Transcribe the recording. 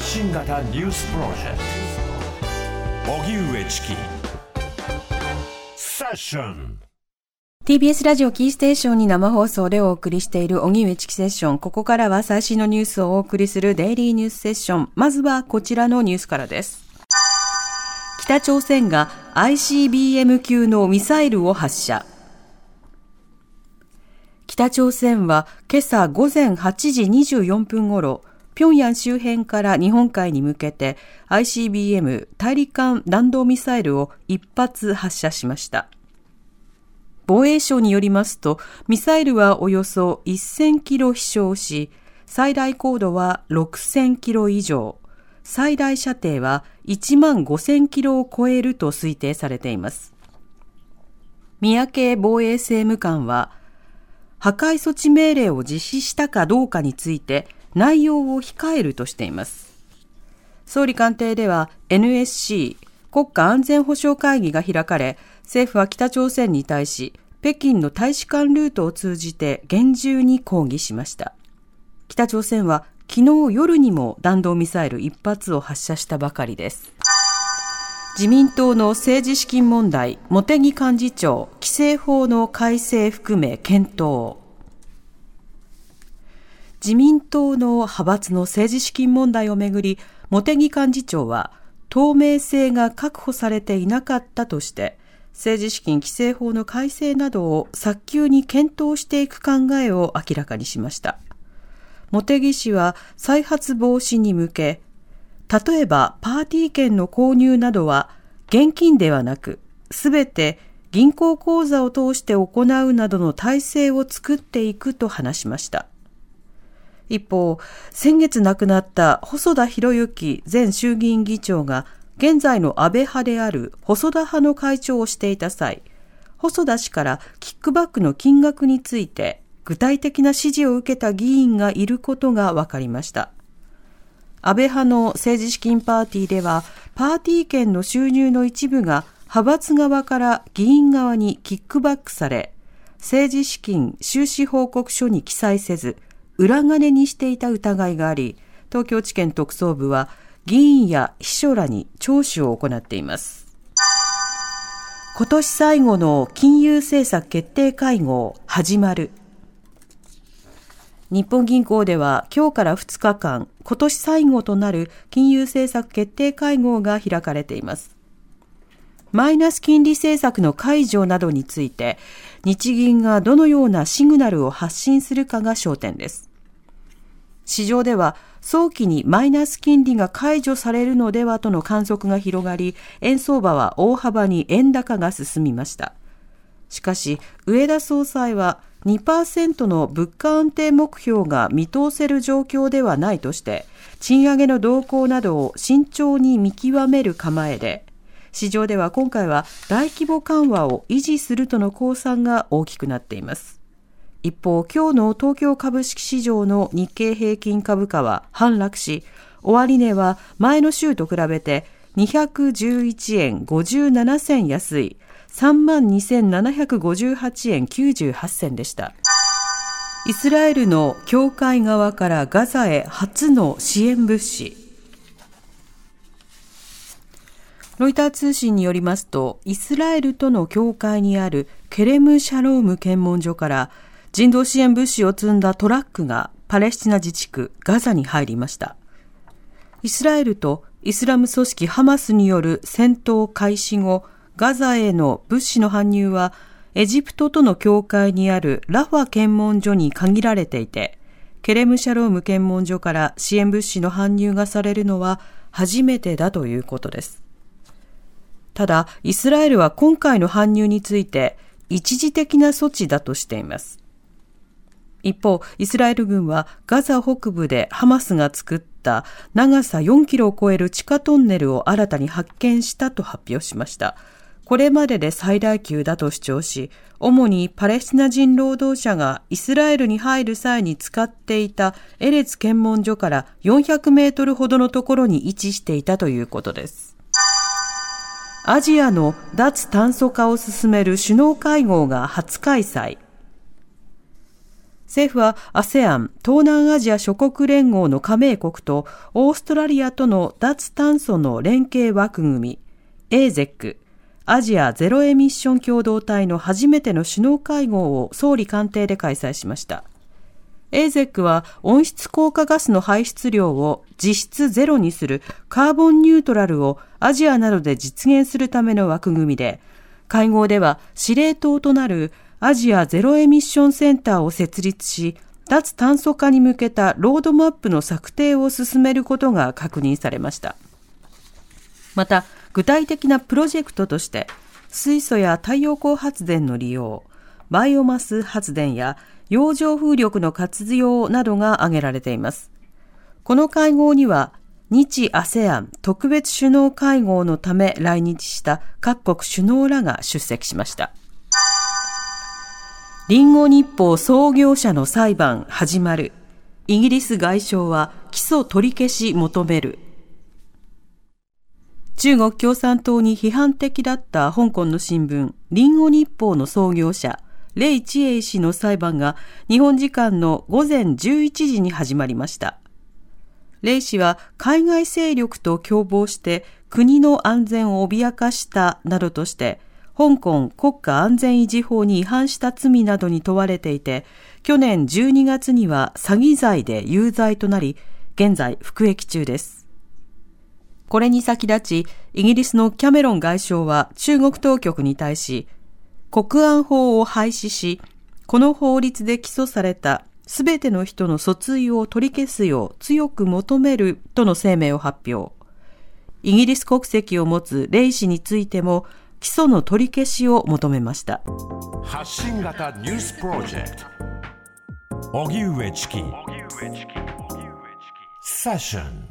発信型ニュースプロジェクト荻上チキセッション TBS ラジオキーステーションに生放送でお送りしている荻上チキセッション。ここからは最新のニュースをお送りするデイリーニュースセッション。まずはこちらのニュースからです。北朝鮮が ICBM 級のミサイルを発射。北朝鮮は今朝午前8時24分ごろ、平壌周辺から日本海に向けて ICBM 大陸間弾道ミサイルを一発発射しました。防衛省によりますと、ミサイルはおよそ1000キロ飛翔し、最大高度は6000キロ以上、最大射程は1万5000キロを超えると推定されています。三宅防衛政務官は、破壊措置命令を実施したかどうかについて内容を控えるとしています。総理官邸では NSC 国家安全保障会議が開かれ、政府は北朝鮮に対し、北京の大使館ルートを通じて厳重に抗議しました。北朝鮮は昨日夜にも弾道ミサイル一発を発射したばかりです。自民党の政治資金問題、茂木幹事長、規制法の改正含め検討。自民党の派閥の政治資金問題をめぐり、茂木幹事長は、透明性が確保されていなかったとして、政治資金規正法の改正などを早急に検討していく考えを明らかにしました。茂木氏は再発防止に向け、例えばパーティー券の購入などは現金ではなく、すべて銀行口座を通して行うなどの体制を作っていくと話しました。一方、先月亡くなった細田博之前衆議院議長が現在の安倍派である細田派の会長をしていた際、細田氏からキックバックの金額について具体的な指示を受けた議員がいることが分かりました。安倍派の政治資金パーティーでは、パーティー券の収入の一部が派閥側から議員側にキックバックされ、政治資金収支報告書に記載せず、裏金にしていた疑いがあり、東京地検特捜部は議員や秘書らに聴取を行っています。今年最後の金融政策決定会合始まる。日本銀行では今日から2日間、今年最後となる金融政策決定会合が開かれています。マイナス金利政策の解除などについて、日銀がどのようなシグナルを発信するかが焦点です。市場では早期にマイナス金利が解除されるのではとの観測が広がり、円相場は大幅に円高が進みました。しかし、上田総裁は2%の物価安定目標が見通せる状況ではないとして、賃上げの動向などを慎重に見極める構えで、市場では今回は大規模緩和を維持するとの公算が大きくなっています。一方、今日の東京株式市場の日経平均株価は反落し、終値は前の週と比べて211円57銭安い32,758円98銭でした。イスラエルの教会側からガザへ初の支援物資。ロイター通信によりますと、イスラエルとの境界にあるケレム・シャローム検問所から人道支援物資を積んだトラックがパレスチナ自治区ガザに入りました。イスラエルとイスラム組織ハマスによる戦闘開始後、ガザへの物資の搬入はエジプトとの境界にあるラファ検問所に限られていて、ケレムシャローム検問所から支援物資の搬入がされるのは初めてだということです。ただ、イスラエルは今回の搬入について一時的な措置だとしています。一方、イスラエル軍はガザ北部でハマスが作った長さ4キロを超える地下トンネルを新たに発見したと発表しました。これまでで最大級だと主張し、主にパレスチナ人労働者がイスラエルに入る際に使っていたエレツ検問所から400メートルほどのところに位置していたということです。アジアの脱炭素化を進める首脳会合が初開催。政府は ASEAN 東南アジア諸国連合の加盟国とオーストラリアとの脱炭素の連携枠組み AZEC アジアゼロエミッション共同体の初めての首脳会合を総理官邸で開催しました。AZEC は温室効果ガスの排出量を実質ゼロにするカーボンニュートラルをアジアなどで実現するための枠組みで、会合では司令塔となるアジアゼロエミッションセンターを設立し、脱炭素化に向けたロードマップの策定を進めることが確認されました。また、具体的なプロジェクトとして、水素や太陽光発電の利用、バイオマス発電や洋上風力の活用などが挙げられています。この会合には、日 ASEAN 特別首脳会合のため来日した各国首脳らが出席しました。リンゴ日報創業者の裁判始まる。イギリス外相は起訴取り消し求める。中国共産党に批判的だった香港の新聞、リンゴ日報の創業者、レイ・チエイ氏の裁判が日本時間の午前11時に始まりました。レイ氏は海外勢力と共謀して国の安全を脅かしたなどとして、香港国家安全維持法に違反した罪などに問われていて、去年12月には詐欺罪で有罪となり、現在服役中です。これに先立ち、イギリスのキャメロン外相は中国当局に対し、国安法を廃止し、この法律で起訴されたすべての人の訴追を取り消すよう強く求めるとの声明を発表。イギリス国籍を持つレイ氏についても起訴の取り消しを求めました。発信型ニュースプロジェクト。荻上チキ。セッション